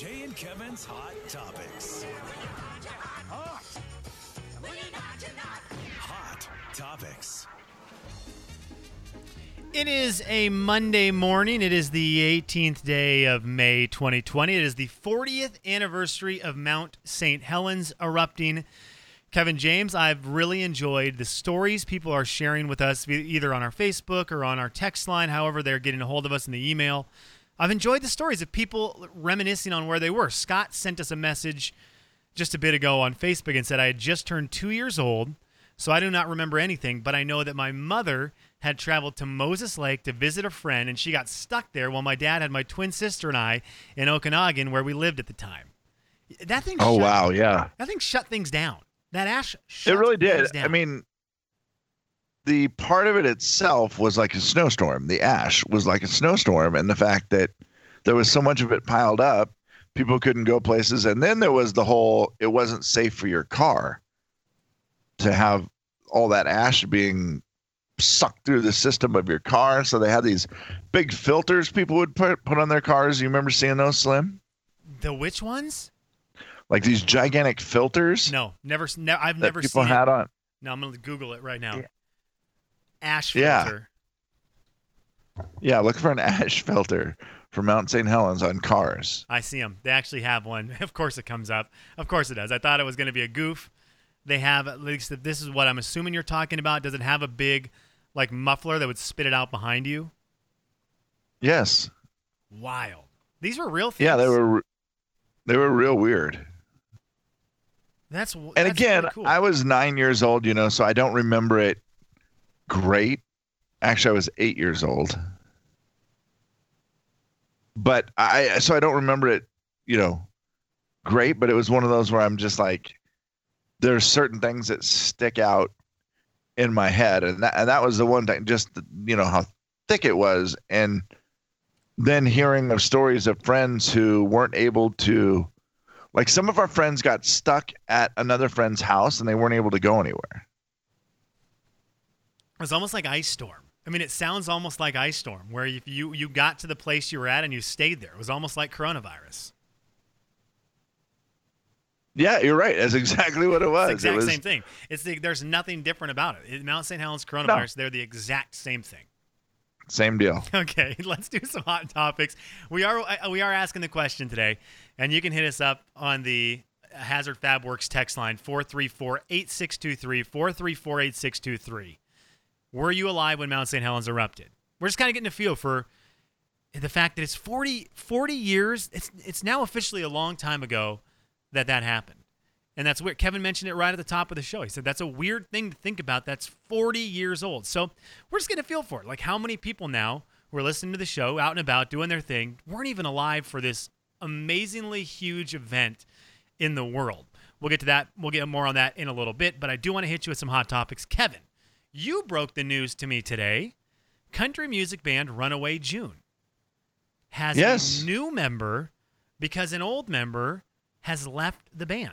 Jay and Kevin's Hot Topics. Hot Topics. It is a Monday morning. It is the 18th day of May 2020. It is the 40th anniversary of Mount St. Helens erupting. Kevin James, I've really enjoyed the stories people are sharing with us either on our Facebook or on our text line, however, they're getting a hold of us in the email. I've enjoyed the stories of people reminiscing on where they were. Scott sent us a message just a bit ago on Facebook and said, I had just turned two years old, so I do not remember anything, but I know that my mother had traveled to Moses Lake to visit a friend, and she got stuck there while my dad had my twin sister and I in Okanogan, where we lived at the time. That thing. Oh shut, wow, yeah. That thing shut things down. That ash. Shut It really did. I mean, the part of it itself was like a snowstorm. The ash was like a snowstorm, and the fact that there was so much of it piled up, people couldn't go places. And then there was the whole it wasn't safe for your car to have all that ash being sucked through the system of your car. So they had these big filters people would put put on their cars. You remember seeing those, Slim? the which ones? Like these gigantic filters No, never. Ne- I've that never people seen had it. on. No, I'm gonna Google it right now. Ash filter. Yeah, yeah, look for an ash filter for Mount St. Helens on cars. I see them. They actually have one. Of course, it comes up. Of course, it does. I thought it was going to be a goof. They have at least. If this is what I'm assuming you're talking about. Does it have a big, like muffler that would spit it out behind you? Yes. Wild. These were real things. Yeah, they were they were real weird. That's And that's again, cool. I was 9 years old, you know, so I don't remember it great. Actually, I was 8 years old. But I so I don't remember it, you know, great, but it was one of those where I'm just like there's certain things that stick out in my head and that, and that was the one thing just you know how thick it was and then hearing of stories of friends who weren't able to like some of our friends got stuck at another friend's house and they weren't able to go anywhere was almost like ice storm. I mean, it sounds almost like ice storm, where if you you got to the place you were at and you stayed there. It was almost like coronavirus. yeah you're right that's exactly what it was It's the exact was same thing. It's the, there's nothing different about it. it. Mount St. Helens coronavirus, they're the exact same thing. same deal Okay, let's do some hot topics. We are uh, we are asking the question today, and you can hit us up on the Hazard Fab Works text line 434-8623, 434-8623. Were you alive when Mount St. Helens erupted? We're just kind of getting a feel for the fact that it's 40, 40 years. It's it's now officially a long time ago that that happened. And that's weird. Kevin mentioned it right at the top of the show. He said that's a weird thing to think about. That's 40 years old. So we're just going to feel for it. Like how many people now who are listening to the show, out and about, doing their thing, weren't even alive for this amazingly huge event in the world. We'll get to that. We'll get more on that in a little bit. But I do want to hit you with some hot topics. Kevin, you broke the news to me today. Country music band Runaway June has Yes. a new member because an old member has left the band.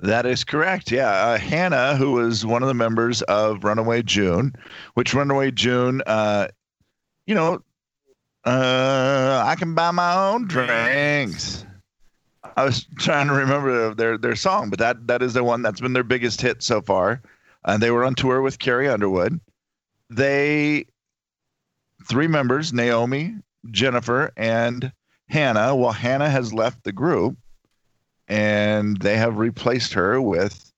that is correct yeah uh, hannah who was one of the members of runaway june which runaway june uh you know uh i can buy my own drinks i was trying to remember their their song but that that is the one that's been their biggest hit so far uh, they were on tour with carrie underwood they three members naomi jennifer and hannah well hannah has left the group and they have replaced her with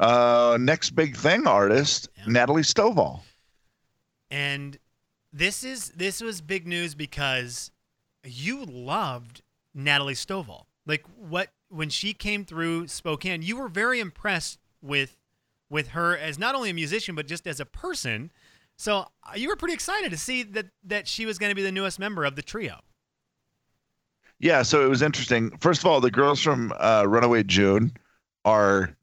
uh next big thing artist Yeah. natalie stovall And this is this was big news because you loved Natalie Stovall. Like what when she came through Spokane, you were very impressed with with her as not only a musician but just as a person. So uh, you were pretty excited to see that that she was going to be the newest member of the trio. Yeah, so it was interesting. First of all, the girls from uh, Runaway June are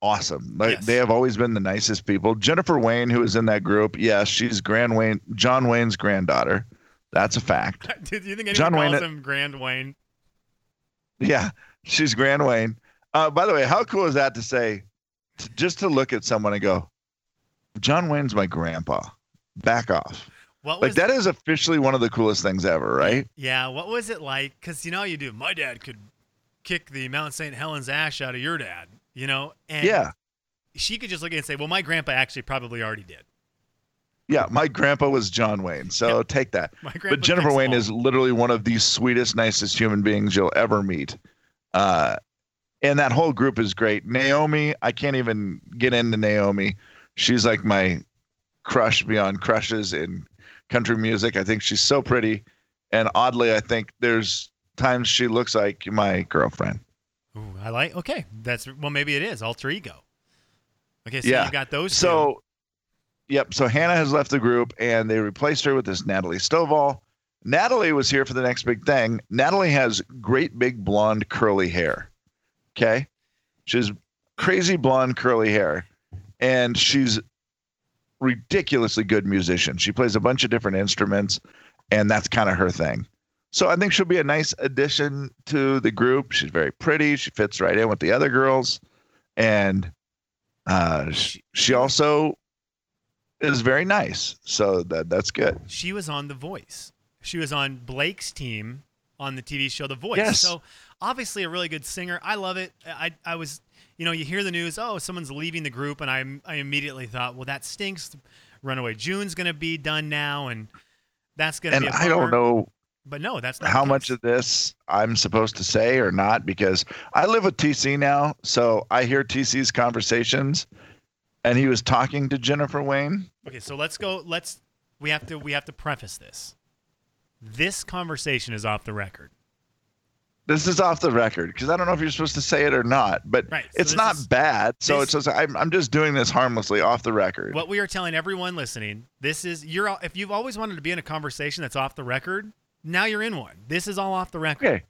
awesome. Like Yes. they have always been the nicest people. Jennifer Wayne, who is in that group, yes, she's Grand Wayne, John Wayne's granddaughter. That's a fact. Did you think anyone John calls Wayne- him Grand Wayne? Yeah, she's Grand Wayne. Uh, by the way, how cool is that to say? To, just to look at someone and go, John Wayne's my grandpa. Back off. What Like that is officially one of the coolest things ever, right? Yeah, what was it like? Because you know how you do. My dad could kick the Mount St. Helens ash out of your dad, you know. And Yeah. she could just look at it and say, "Well, my grandpa actually probably already did." Yeah, my grandpa was John Wayne, so take that. My But Jennifer Wayne all. is literally one of the sweetest, nicest human beings you'll ever meet. Uh, and that whole group is great. Naomi, I can't even get into Naomi. She's like my crush beyond crushes in country music. I think she's so pretty. And oddly, I think there's times she looks like my girlfriend. Ooh, I like. Okay, that's well. Maybe it is alter ego. Okay, so Yeah. you got those. two. So, yep. So Hannah has left the group, and they replaced her with this Natalie Stovall. Natalie was here for the next big thing. Natalie has great big blonde curly hair. Okay, she's crazy blonde curly hair, and she's ridiculously good musician. She plays a bunch of different instruments, and that's kind of her thing. So I think she'll be a nice addition to the group. She's very pretty. She fits right in with the other girls, and uh, she, she also is very nice. So that that's good. she was on The Voice. She was on Blake's team on the TV show The Voice. Yes. So obviously a really good singer. I love it. I I was, you know, you hear the news, oh, someone's leaving the group, and I I immediately thought, well, that stinks. Runaway June's gonna be done now, and that's gonna And be. a I don't know But no, that's not how much of this I'm supposed to say or not because I live with TC now, so I hear TC's conversations, and he was talking to Jennifer Wayne. Okay, so let's go. Let's we have to we have to preface this. This conversation is off the record. This is off the record because I don't know if you're supposed to say it or not, but Right, so it's not is- bad. So this- it's just I'm I'm just doing this harmlessly off the record. What we are telling everyone listening, this is you're if you've always wanted to be in a conversation that's off the record, now you're in one. This is all off the record. Okay.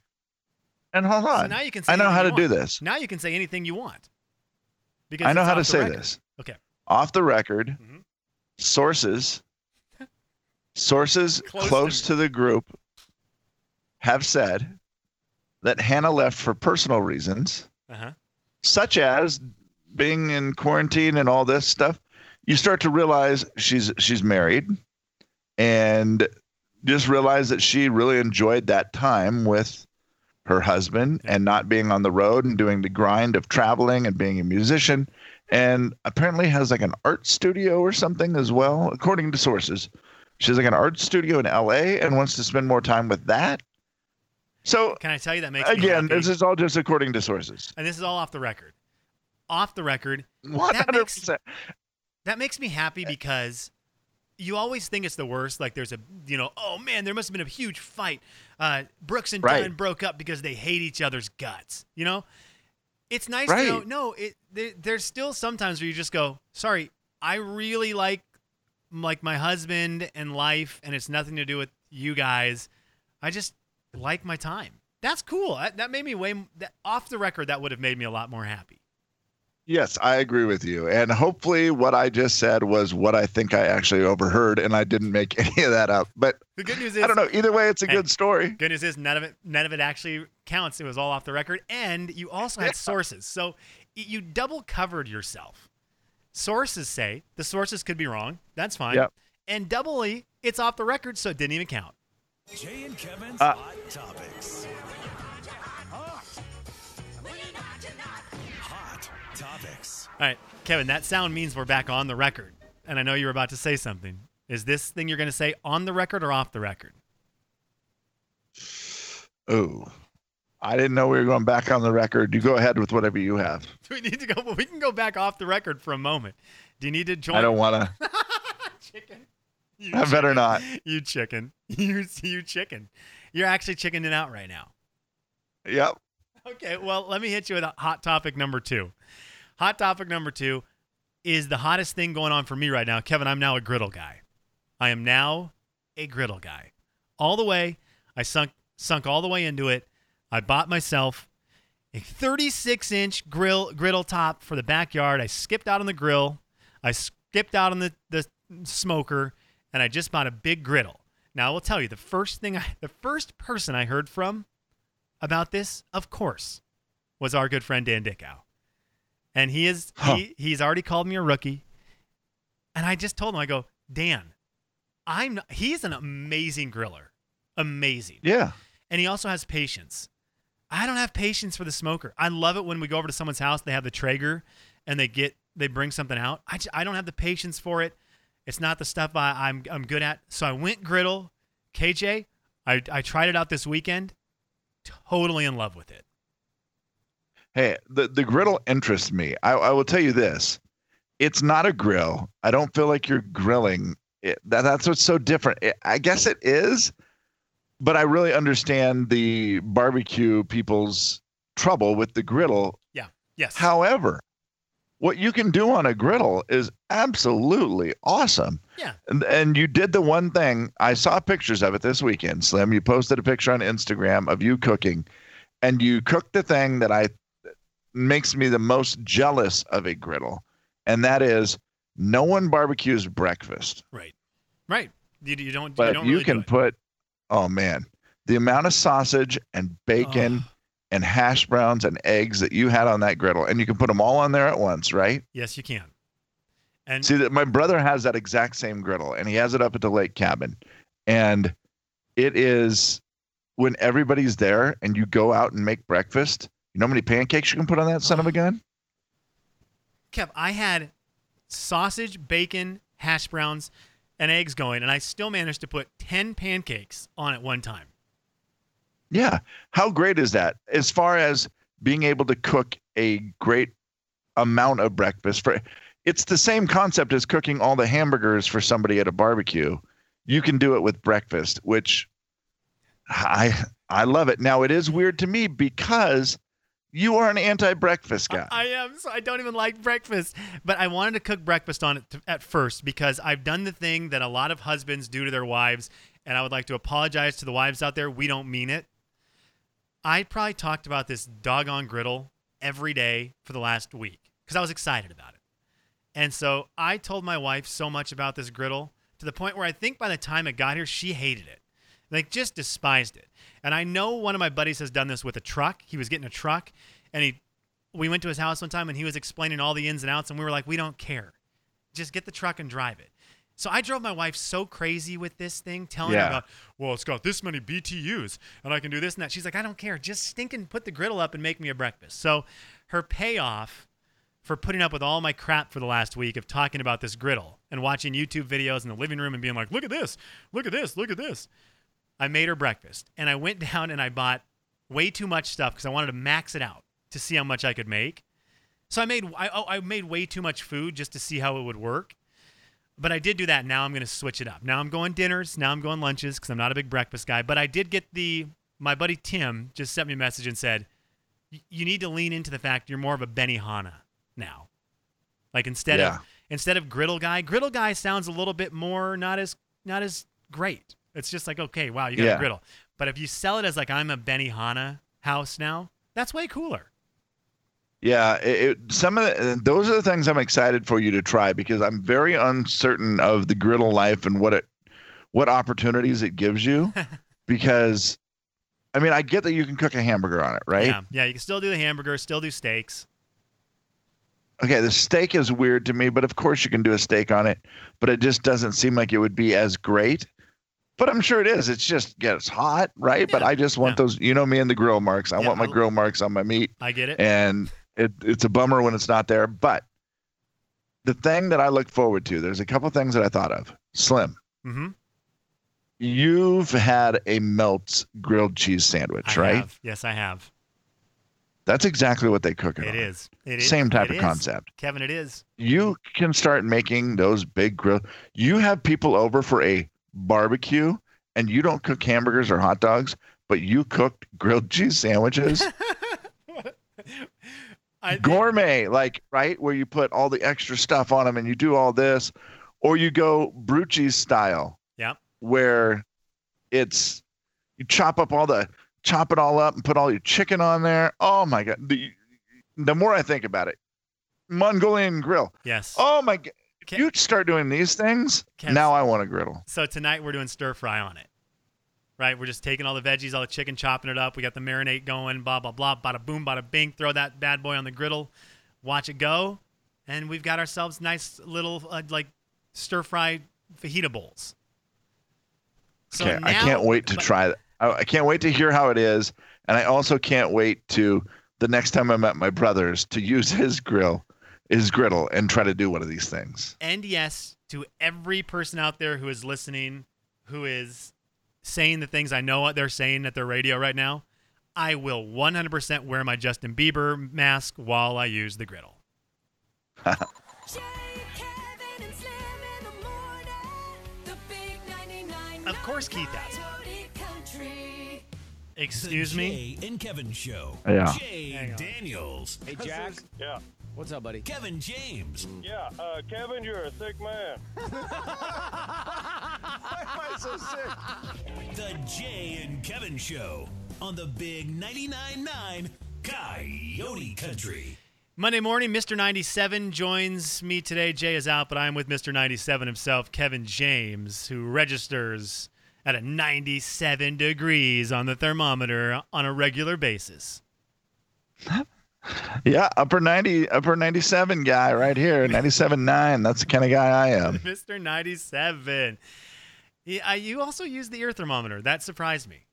And hold on. So now you can say I know how to do this. Now you can say anything you want. Because I know how to say record. this. Okay. Off the record, Mhm. sources sources Close close, to the group have said that Hannah left for personal reasons, Uh-huh. such as being in quarantine and all this stuff. You start to realize she's she's married and just realize that she really enjoyed that time with her husband and not being on the road and doing the grind of traveling and being a musician and apparently has like an art studio or something as well according to sources she's like an art studio in la and wants to spend more time with that so Can I tell you that makes me again this is all just according to sources and this is all off the record. Off the record, 100% that makes me happy because you always think it's the worst. Like there's a, you know, oh man, there must have been a huge fight. Uh, Brooks and Right. Dunn broke up because they hate each other's guts. You know, it's nice Right. to know. No, it there, there's still sometimes where you just go, sorry, I really like like my husband and life, and it's nothing to do with you guys. I just like my time. That's cool. That, that made me way that, off the record. That would have made me a lot more happy. Yes, I agree with you. And hopefully, what I just said was what I think I actually overheard, and I didn't make any of that up. But The good news is, I don't know. Either way, it's a good story. Good news is none of it none of it actually counts. It was all off the record, and you also had sources, so you double covered yourself. Sources say the sources could be wrong. That's fine. Yep. And doubly, it's off the record, so it didn't even count. Jay and Kevin's Uh, Hot Topics. Hot Topics. All right, Kevin, that sound means we're back on the record, and I know you were about to say something. Is this thing you're going to say on the record or off the record? Ooh, I didn't know we were going back on the record. You go ahead with whatever you have. Do we need to go? Well, we can go back off the record for a moment. Do you need to join? I don't want to. chicken. You I better chicken. not. You chicken. You you chicken. You're actually chickening out right now. Yep. Okay, well, let me hit you with a hot topic number two. Hot topic number two is the hottest thing going on for me right now. Kevin, I'm now a griddle guy. I am now a griddle guy. All the way. I sunk sunk all the way into it. I bought myself a 36 inch grill griddle top for the backyard. I skipped out on the grill. I skipped out on the, the smoker, and I just bought a big griddle. Now I will tell you the first thing I the first person I heard from about this, of course, was our good friend Dan Dickow. And he is Huh. he, he's already called me a rookie. And I just told him, I go, Dan, I'm not, he's an amazing griller. Amazing. Yeah. And he also has patience. I don't have patience for the smoker. I love it when we go over to someone's house, they have the Traeger and they get they bring something out. I, just, I don't have the patience for it. It's not the stuff I, I'm I'm good at. So I went griddle. KJ, I, I tried it out this weekend. Totally in love with it. Hey, the, the griddle interests me. I, I will tell you this. It's not a grill. I don't feel like you're grilling. It, that, that's what's so different. It, I guess it is, but I really understand the barbecue people's trouble with the griddle. Yeah. Yes. However, what you can do on a griddle is absolutely awesome. Yeah. And, and you did the one thing. I saw pictures of it this weekend, Slim. You posted a picture on Instagram of you cooking, and you cooked the thing that I makes me the most jealous of a griddle, and that is no one barbecues breakfast, Right. Right. You, you don't. but you, you, don't really do can put. Oh man, the amount of sausage and bacon Oh, and hash browns and eggs that you had on that griddle, and you can put them all on there at once, right? yes, you can. And See that my brother has that exact same griddle and he has it up at the lake cabin. And it is when everybody's there and you go out and make breakfast, you know how many pancakes you can put on that son of a gun? Kev, I had sausage, bacon, hash browns, and eggs going, and I still managed to put ten pancakes on at one time. Yeah. How great is that? As far as being able to cook a great amount of breakfast for it's the same concept as cooking all the hamburgers for somebody at a barbecue. You can do it with breakfast, which I I love it. Now it is weird to me because you are an anti-breakfast guy. I am, so I don't even like breakfast. But I wanted to cook breakfast on it t- at first because I've done the thing that a lot of husbands do to their wives, and I would like to apologize to the wives out there. We don't mean it. I probably talked about this doggone griddle every day for the last week because I was excited about it. And so I told my wife so much about this griddle to the point where I think by the time it got here, she hated it. Like just despised it. And I know one of my buddies has done this with a truck. He was getting a truck and he we went to his house one time and he was explaining all the ins and outs and we were like, "We don't care. Just get the truck and drive it." So I drove my wife so crazy with this thing, telling her about, well, it's got this many BTUs and I can do this and that. She's like, I don't care. Just stink and put the griddle up and make me a breakfast. So her payoff for putting up with all my crap for the last week of talking about this griddle and watching YouTube videos in the living room and being like, look at this, look at this, look at this. I made her breakfast and I went down and I bought way too much stuff because I wanted to max it out to see how much I could make. So I made I, oh, I made way too much food just to see how it would work. But I did do that. Now I'm going to switch it up. Now I'm going dinners. Now I'm going lunches because I'm not a big breakfast guy. But I did get the my buddy Tim just sent me a message and said, "You need to lean into the fact you're more of a Benihana now. Like instead Yeah. of instead of griddle guy, griddle guy sounds a little bit more not as not as great. It's just like okay, wow, you got Yeah. a griddle. But if you sell it as like I'm a Benihana house now, that's way cooler. Yeah, it, it, some of the, those are the things I'm excited for you to try because I'm very uncertain of the griddle life and what it what opportunities it gives you because I mean, I get that you can cook a hamburger on it, right? Yeah, yeah. You can still do the hamburger, still do steaks. Okay, the steak is weird to me, but of course you can do a steak on it, but it just doesn't seem like it would be as great. But I'm sure it is. It's just gets hot, right? But I just want yeah. those, you know me and the grill marks. I Yeah, want my I- grill marks on my meat. I get it. and it, it's a bummer when it's not there. But the thing that I look forward to, there's a couple things that I thought of. Slim, mm-hmm. you've had a Melts grilled cheese sandwich, I right? have. Yes, I have. That's exactly what they cook it. It on. is. It is. Same type It of is. concept. Kevin. It is. You can start making those big grill. You have people over for a barbecue, and you don't cook hamburgers or hot dogs, but you cooked grilled cheese sandwiches. I, gourmet, like right where you put all the extra stuff on them and you do all this, or you go Bruchi's style, Yeah. where it's you chop up all the chop it all up and put all your chicken on there. Oh my god! The the more I think about it, Mongolian grill. Yes. Oh my god! Ke- You start doing these things, now I want a griddle. So tonight we're doing stir fry on it. Right? We're just taking all the veggies, all the chicken, chopping it up. We got the marinade going, blah, blah, blah, bada boom, bada bing. Throw that bad boy on the griddle, watch it go. And we've got ourselves nice little, uh, like, stir fry fajita bowls. So okay, I can't wait to but- try that. I, I can't wait to hear how it is, and I also can't wait to the next time I'm at my brother's to use his grill, his griddle, and try to do one of these things. And yes, to every person out there who is listening, who is saying the things I know what they're saying at their radio right now, I will 100% wear my Justin Bieber mask while I use the griddle. Jay, Kevin, and Slim in the morning. The big 99.9 Of course Keith has. Country. Excuse the me? Jay and Kevin Show. Yeah. Jay Daniels. Hey, Jack. Yeah, What's up, buddy? Kevin James. yeah. Uh, Kevin, you're a sick man. Why am I so sick? The Jay and Kevin Show on the Big 99.9 9 Coyote Country. Monday morning, Mr. 97 joins me today. Jay is out, but I'm with Mr. 97 himself, Kevin James, who registers at a 97 degrees on the thermometer on a regular basis. Yeah, upper 90, upper 97 guy right here, 97.9. That's the kind of guy I am. Mr. 97. Yeah, you also use the ear thermometer. That surprised me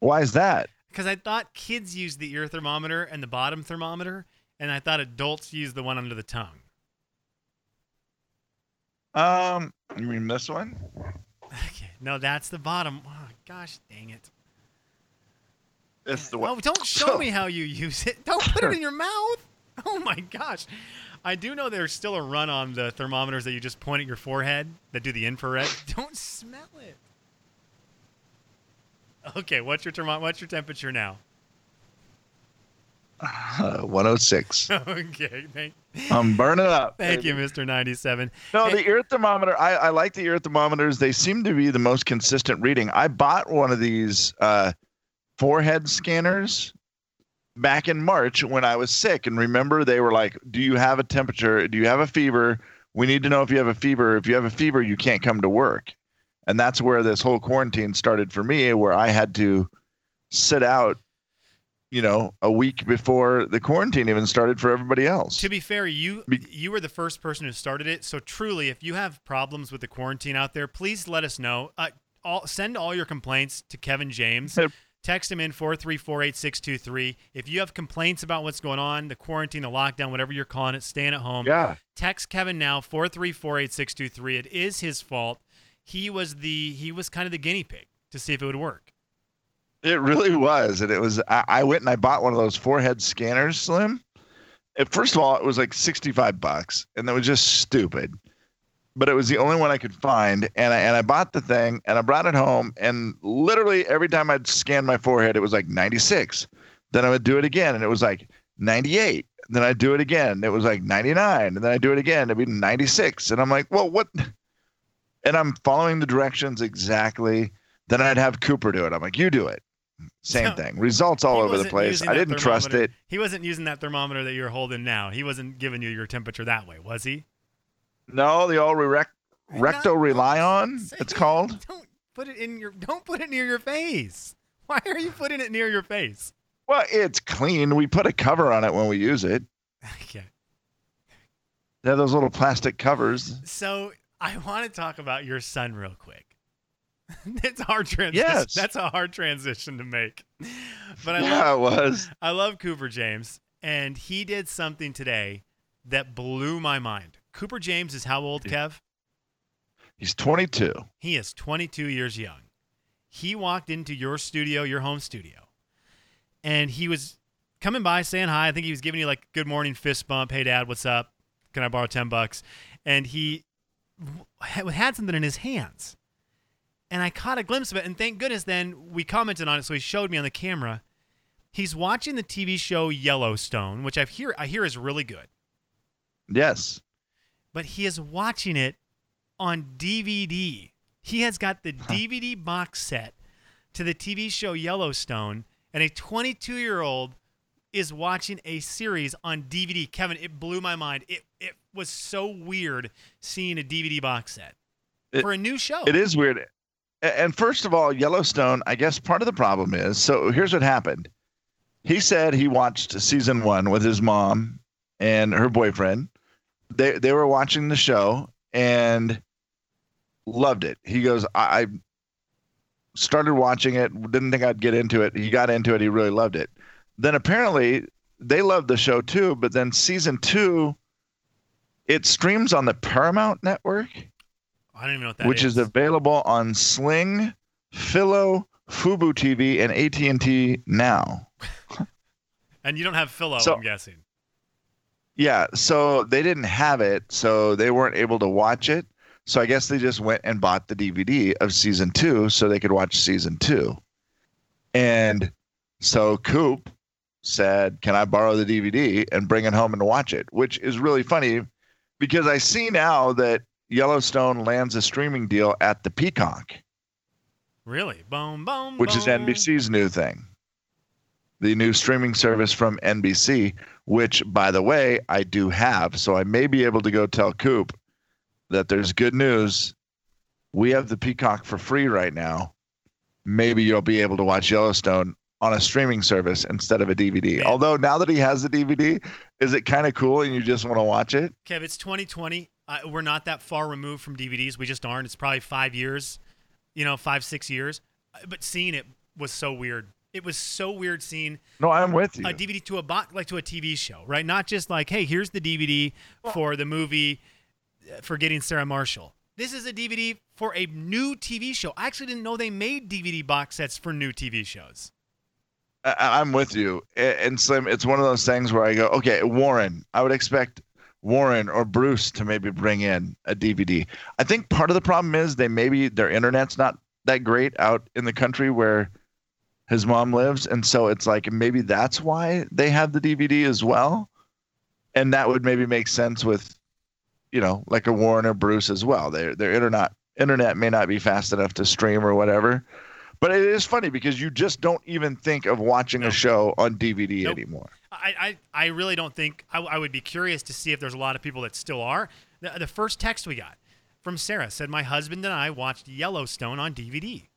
Why is that? because I thought kids use the ear thermometer and the bottom thermometer, and I thought adults use the one under the tongue. Um, you mean this one? Okay, no, that's the bottom. Oh, gosh dang it. It's the Oh, one. don't show So- me how you use it. Don't put it in your mouth. Oh my gosh. I do know there's still a run on the thermometers that you just point at your forehead that do the infrared. Don't smell it. Okay, what's your thermo- what's your temperature now? Uh, 106. okay, thank, I'm burning up. thank baby. you, Mr. 97. No, Hey- the ear thermometer. I, I like the ear thermometers. They seem to be the most consistent reading. I bought one of these uh, forehead scanners back in March when I was sick. And remember, they were like, "Do you have a temperature? Do you have a fever? We need to know if you have a fever. If you have a fever, you can't come to work." And that's where this whole quarantine started for me, where I had to sit out. You know, a week before the quarantine even started for everybody else. To be fair, you you were the first person who started it. So truly, if you have problems with the quarantine out there, please let us know. Uh, all, send all your complaints to Kevin James. Text him in 4348623. If you have complaints about what's going on, the quarantine, the lockdown, whatever you're calling it, staying at home, yeah. text Kevin now 4348623. It is his fault. He was the he was kind of the guinea pig to see if it would work. It really was, and it was. I, I went and I bought one of those forehead scanners, Slim. It, first of all, it was like sixty-five bucks, and that was just stupid. But it was the only one I could find, and I and I bought the thing, and I brought it home, and literally every time I'd scan my forehead, it was like ninety-six. Then I would do it again, and it was like ninety-eight. Then I'd do it again, and it was like ninety-nine, and then I'd do it again, it'd be ninety-six, and I'm like, well, what? And I'm following the directions exactly. Then I'd have Cooper do it. I'm like, you do it. Same thing. Results all over the place. I didn't trust it. He wasn't using that thermometer that you're holding now. He wasn't giving you your temperature that way, was he? No, the old rec- recto rely on. It's called. Don't put it in your. Don't put it near your face. Why are you putting it near your face? Well, it's clean. We put a cover on it when we use it. Okay. They have those little plastic covers. So I want to talk about your son real quick. it's a hard transition. Yes. That's a hard transition to make. But I yeah, love it was. I love Cooper James, and he did something today that blew my mind. Cooper James is how old, Kev? He's 22. He is 22 years young. He walked into your studio, your home studio, and he was coming by saying hi. I think he was giving you like good morning fist bump. Hey, dad, what's up? Can I borrow 10 bucks? And he had something in his hands. And I caught a glimpse of it. And thank goodness then we commented on it. So he showed me on the camera. He's watching the TV show Yellowstone, which I hear, I hear is really good. Yes. But he is watching it on DVD. He has got the DVD box set to the TV show Yellowstone, and a 22 year old is watching a series on DVD. Kevin, it blew my mind. It it was so weird seeing a DVD box set It- for a new show. It is weird. And first of all, Yellowstone, I guess part of the problem is so here's what happened. He said he watched season one with his mom and her boyfriend. They they were watching the show and loved it. He goes, I, I started watching it, didn't think I'd get into it. He got into it. He really loved it. Then apparently they loved the show too. But then season two, it streams on the Paramount Network, I don't even know what that which is available on Sling, Philo, Fubo TV, and AT and T now. and you don't have Philo, So- I'm guessing. Yeah, so they didn't have it, so they weren't able to watch it. So I guess they just went and bought the DVD of season two so they could watch season two. And so Coop said, Can I borrow the DVD and bring it home and watch it? Which is really funny because I see now that Yellowstone lands a streaming deal at the Peacock, Really? Boom, boom, which is. NBC's new thing. The new streaming service from NBC, which, by the way, I do have. So I may be able to go tell Coop that there's good news. We have the Peacock for free right now. Maybe you'll be able to watch Yellowstone on a streaming service instead of a DVD. Man. Although now that he has the DVD, is it kind of cool and you just want to watch it? Kev, it's 2020. Uh, we're not that far removed from DVDs. We just aren't. It's probably five years, you know, five, six years. But seeing it was so weird. It was so weird seeing No, I'm with you. a DVD to a box, like to a TV show, right? Not just like, hey, here's the DVD for the movie uh, Forgetting Sarah Marshall. This is a DVD for a new TV show. I actually didn't know they made DVD box sets for new TV shows. I- I'm with you. And Slim, it's one of those things where I go, okay, Warren, I would expect Warren or Bruce to maybe bring in a DVD. I think part of the problem is they maybe their internet's not that great out in the country where his mom lives. And so it's like maybe that's why they have the DVD as well. And that would maybe make sense with, you know, like a Warren or Bruce as well. Their their internet internet may not be fast enough to stream or whatever. But it is funny because you just don't even think of watching a show on DVD Nope. anymore. I, I, I really don't think I, I would be curious to see if there's a lot of people that still are. The, the first text we got from Sarah said, My husband and I watched Yellowstone on DVD.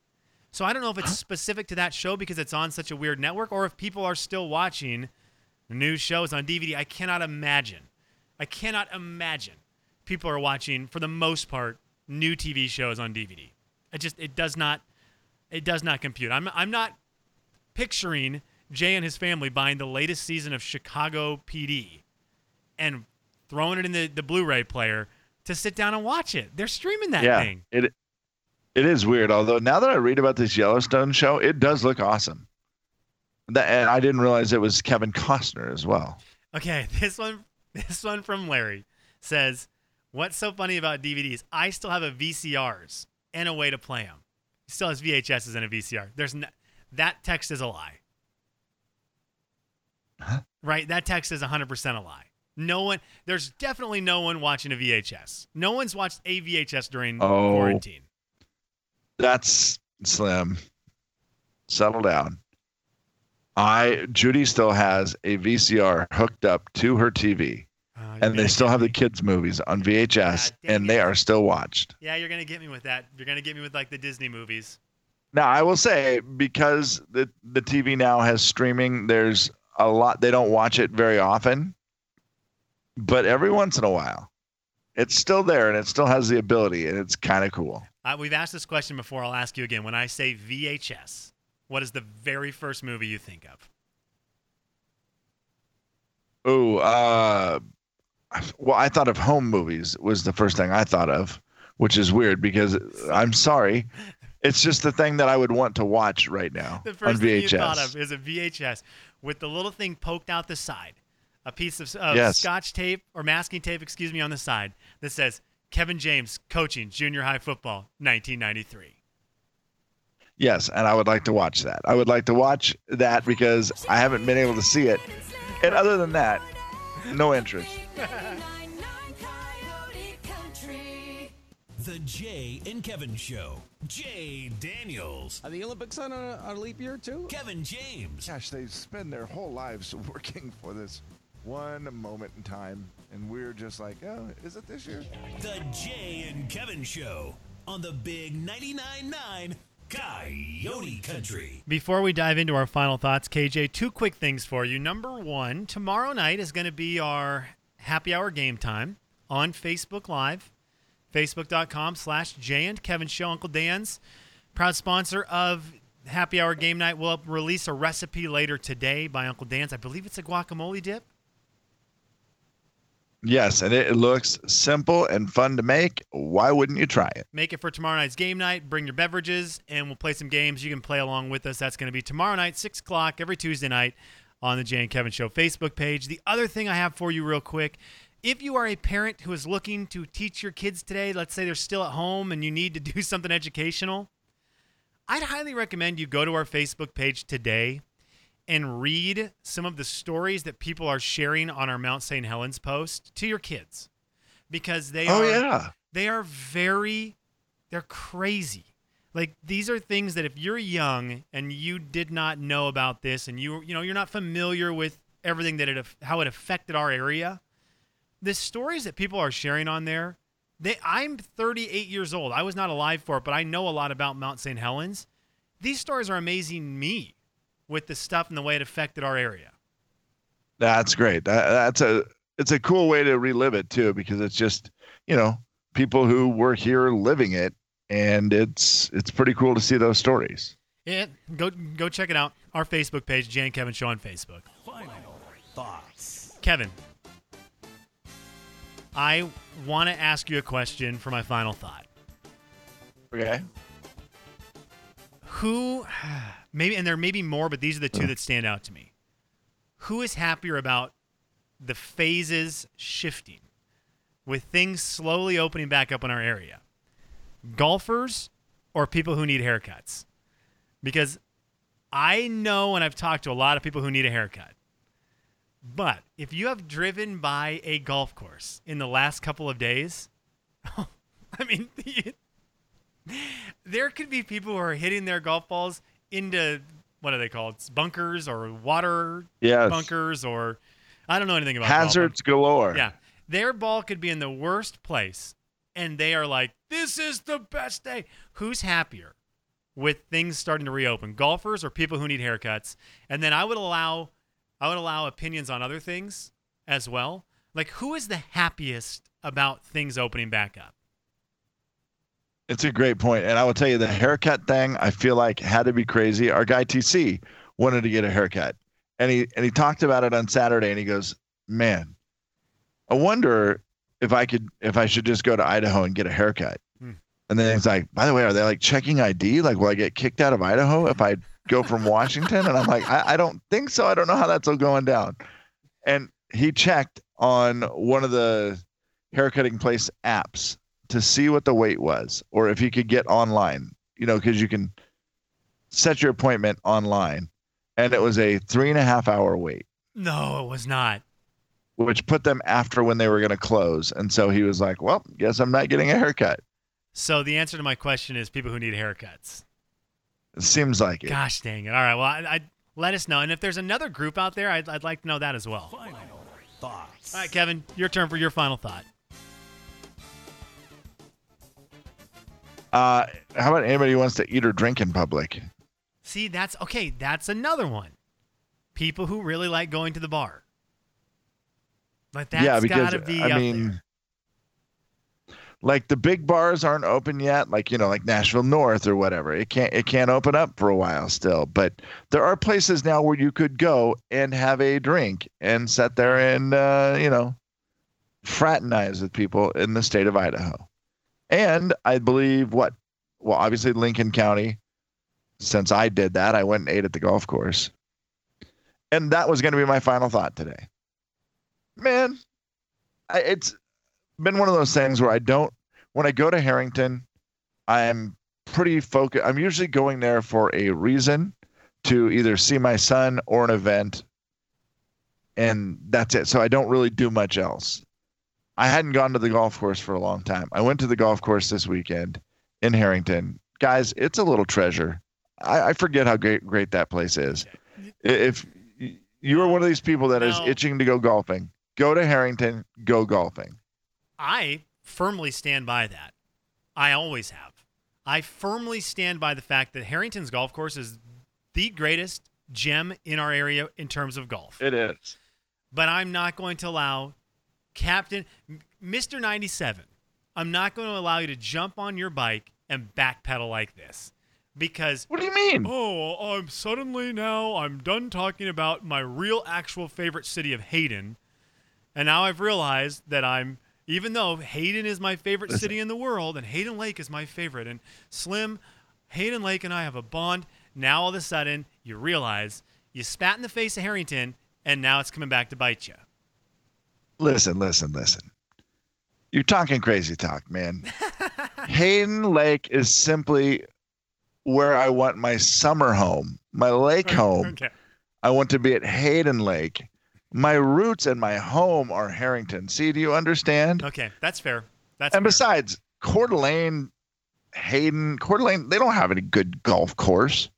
So I don't know if it's specific to that show because it's on such a weird network or if people are still watching new shows on DVD. I cannot imagine. I cannot imagine people are watching, for the most part, new TV shows on DVD. It just, it does not, it does not compute. I'm, I'm not picturing Jay and his family buying the latest season of Chicago PD and throwing it in the, the Blu-ray player to sit down and watch it. They're streaming that yeah, thing. it it is weird. Although now that I read about this Yellowstone show, it does look awesome. That, and I didn't realize it was Kevin Costner as well. Okay, this one this one from Larry says, "What's so funny about DVDs? I still have a VCRs and a way to play them. He still has VHSs and a VCR. There's no, that text is a lie. Right? That text is 100% a lie. No one there's definitely no one watching a VHS. No one's watched a VHS during Oh. quarantine. That's slim. Settle down. I Judy still has a VCR hooked up to her TV, Oh, ah, and they still have the kids' movies on VHS, and they are still watched. Yeah, you're gonna get me with that. You're gonna get me with like the Disney movies. Now, I will say because the the TV now has streaming, there's a lot they don't watch it very often, but every once in a while, it's still there and it still has the ability, and it's kind of cool. Uh, we've asked this question before. I'll ask you again. When I say VHS, what is the very first movie you think of? Oh, uh, well, I thought of home movies was the first thing I thought of, which is weird because I'm sorry, it's just the thing that I would want to watch right now The on first thing VHS. you thought of is a VHS with the little thing poked out the side, a piece of, of Yes. scotch tape or masking tape, excuse me, on the side that says Kevin James coaching junior high football, 1993. Yes, and I would like to watch that. I would like to watch that because I haven't been able to see it. And other than that, no interest. The Jay and Kevin Show. Jay Daniels. Are the Olympics on a, on a leap year too? Kevin James. Gosh, they spend their whole lives working for this one moment in time, and we're just like, oh, is it this year? The Jay and Kevin Show on the Big 99.9 9 Coyote Country. Before we dive into our final thoughts, KJ, two quick things for you. Number one, tomorrow night is going to be our happy hour game time on Facebook Live, Facebook.com slash Jay and Kevin Show. Uncle Dan's proud sponsor of Happy Hour Game Night. We'll release a recipe later today by Uncle Dan's. I believe it's a guacamole dip. Yes, and it, looks simple and fun to make. Why wouldn't you try it? Make it for tomorrow night's game night. Bring your beverages, and we'll play some games. You can play along with us. That's going to be tomorrow night, 6 o'clock, every Tuesday night on the Jay and Kevin Show Facebook page. The other thing I have for you, real quick if you are a parent who is looking to teach your kids today, let's say they're still at home and you need to do something educational, I'd highly recommend you go to our Facebook page today and read some of the stories that people are sharing on our Mount St. Helens post to your kids because they Oh are yeah. they are very they're crazy like these are things that if you're young and you did not know about this and you you know you're not familiar with everything that it how it affected our area the stories that people are sharing on there they I'm 38 years old I was not alive for it but I know a lot about Mount St. Helens these stories are amazing me with the stuff and the way it affected our area That's great. That, that's a it's a cool way to relive it too because it's just you know people who were here living it, and it's it's pretty cool to see those stories. yeah go go check it out our Facebook page Jay and Kevin Show on Facebook Final thoughts. Kevin, I want to ask you a question for my final thought. Okay. Who, maybe, and there may be more, but these are the two that stand out to me. Who is happier about the phases shifting with things slowly opening back up in our area? Golfers or people who need haircuts? Because I know and I've talked to a lot of people who need a haircut. But if you have driven by a golf course in the last couple of days, I mean, there could be people who are hitting their golf balls into what are they called? Bunkers or water Yes. bunkers or I don't know anything about golf. Hazards galore. Yeah. Their ball could be in the worst place and they are like, "This is the best day." Who's happier with things starting to reopen? Golfers or people who need haircuts? And then I would allow I would allow opinions on other things as well. Like who is the happiest about things opening back up? It's a great point. And I will tell you the haircut thing, I feel like had to be crazy. Our guy TC wanted to get a haircut. And he and he talked about it on Saturday and he goes, Man, I wonder if I could if I should just go to Idaho and get a haircut. Hmm. And then he's like, by the way, are they like checking ID? Like, will I get kicked out of Idaho if I go from Washington? And I'm like, I, I don't think so. I don't know how that's all going down. And he checked on one of the haircutting place apps to see what the wait was or if he could get online, you know, because you can set your appointment online. And it was a three and a half hour wait, No, it was not. which put them after when they were going to close. And so he was like, well, guess I'm not getting a haircut. So the answer to my question is people who need haircuts. It seems like it. Gosh dang it. All right. Well, I, I let us know. And if there's another group out there, I'd, I'd like to know that as well. Final thoughts. All right, Kevin, your turn for your final thought. Uh, how about anybody who wants to eat or drink in public? See, that's okay. That's another one. People who really like going to the bar. But that's yeah, because gotta be I up mean, there. like the big bars aren't open yet. Like you know, like Nashville North or whatever. It can't it can't open up for a while still. But there are places now where you could go and have a drink and sit there and uh, you know fraternize with people in the state of Idaho. And I believe what well, obviously Lincoln County. Since I did that, I went and ate at the golf course. And that was going to be my final thought today. Man, I, it's been one of those things where I don't when I go to Harrington, I'm pretty focused. I'm usually going there for a reason to either see my son or an event, and that's it. So I don't really do much else. I hadn't gone to the golf course for a long time. I went to the golf course this weekend in Harrington. Guys, it's a little treasure. I, I forget how great great that place is. If you are one of these people that is No. itching to go golfing, go to Harrington, go golfing. I firmly stand by that. I always have. I firmly stand by the fact that Harrington's golf course is the greatest gem in our area in terms of golf. It is. but I'm not going to allow Captain Mr. 97. I'm not going to allow you to jump on your bike and backpedal like this because What do you mean? oh, I'm suddenly now I'm done talking about my real actual favorite city of Hayden. And now I've realized that I'm even though Hayden is my favorite Listen. city in the world and Hayden Lake is my favorite and Slim Hayden Lake and I have a bond. Now all of a sudden you realize you spat in the face of Harrington and now it's coming back to bite you. Listen, listen, listen. You're talking crazy talk, man. Hayden Lake is simply where I want my summer home, my lake home. Okay. I want to be at Hayden Lake. My roots and my home are Harrington. See, do you understand? Okay, that's fair. That's and fair. besides, Coeur d'Alene, Hayden, Coeur d'Alene, they don't have any good golf course.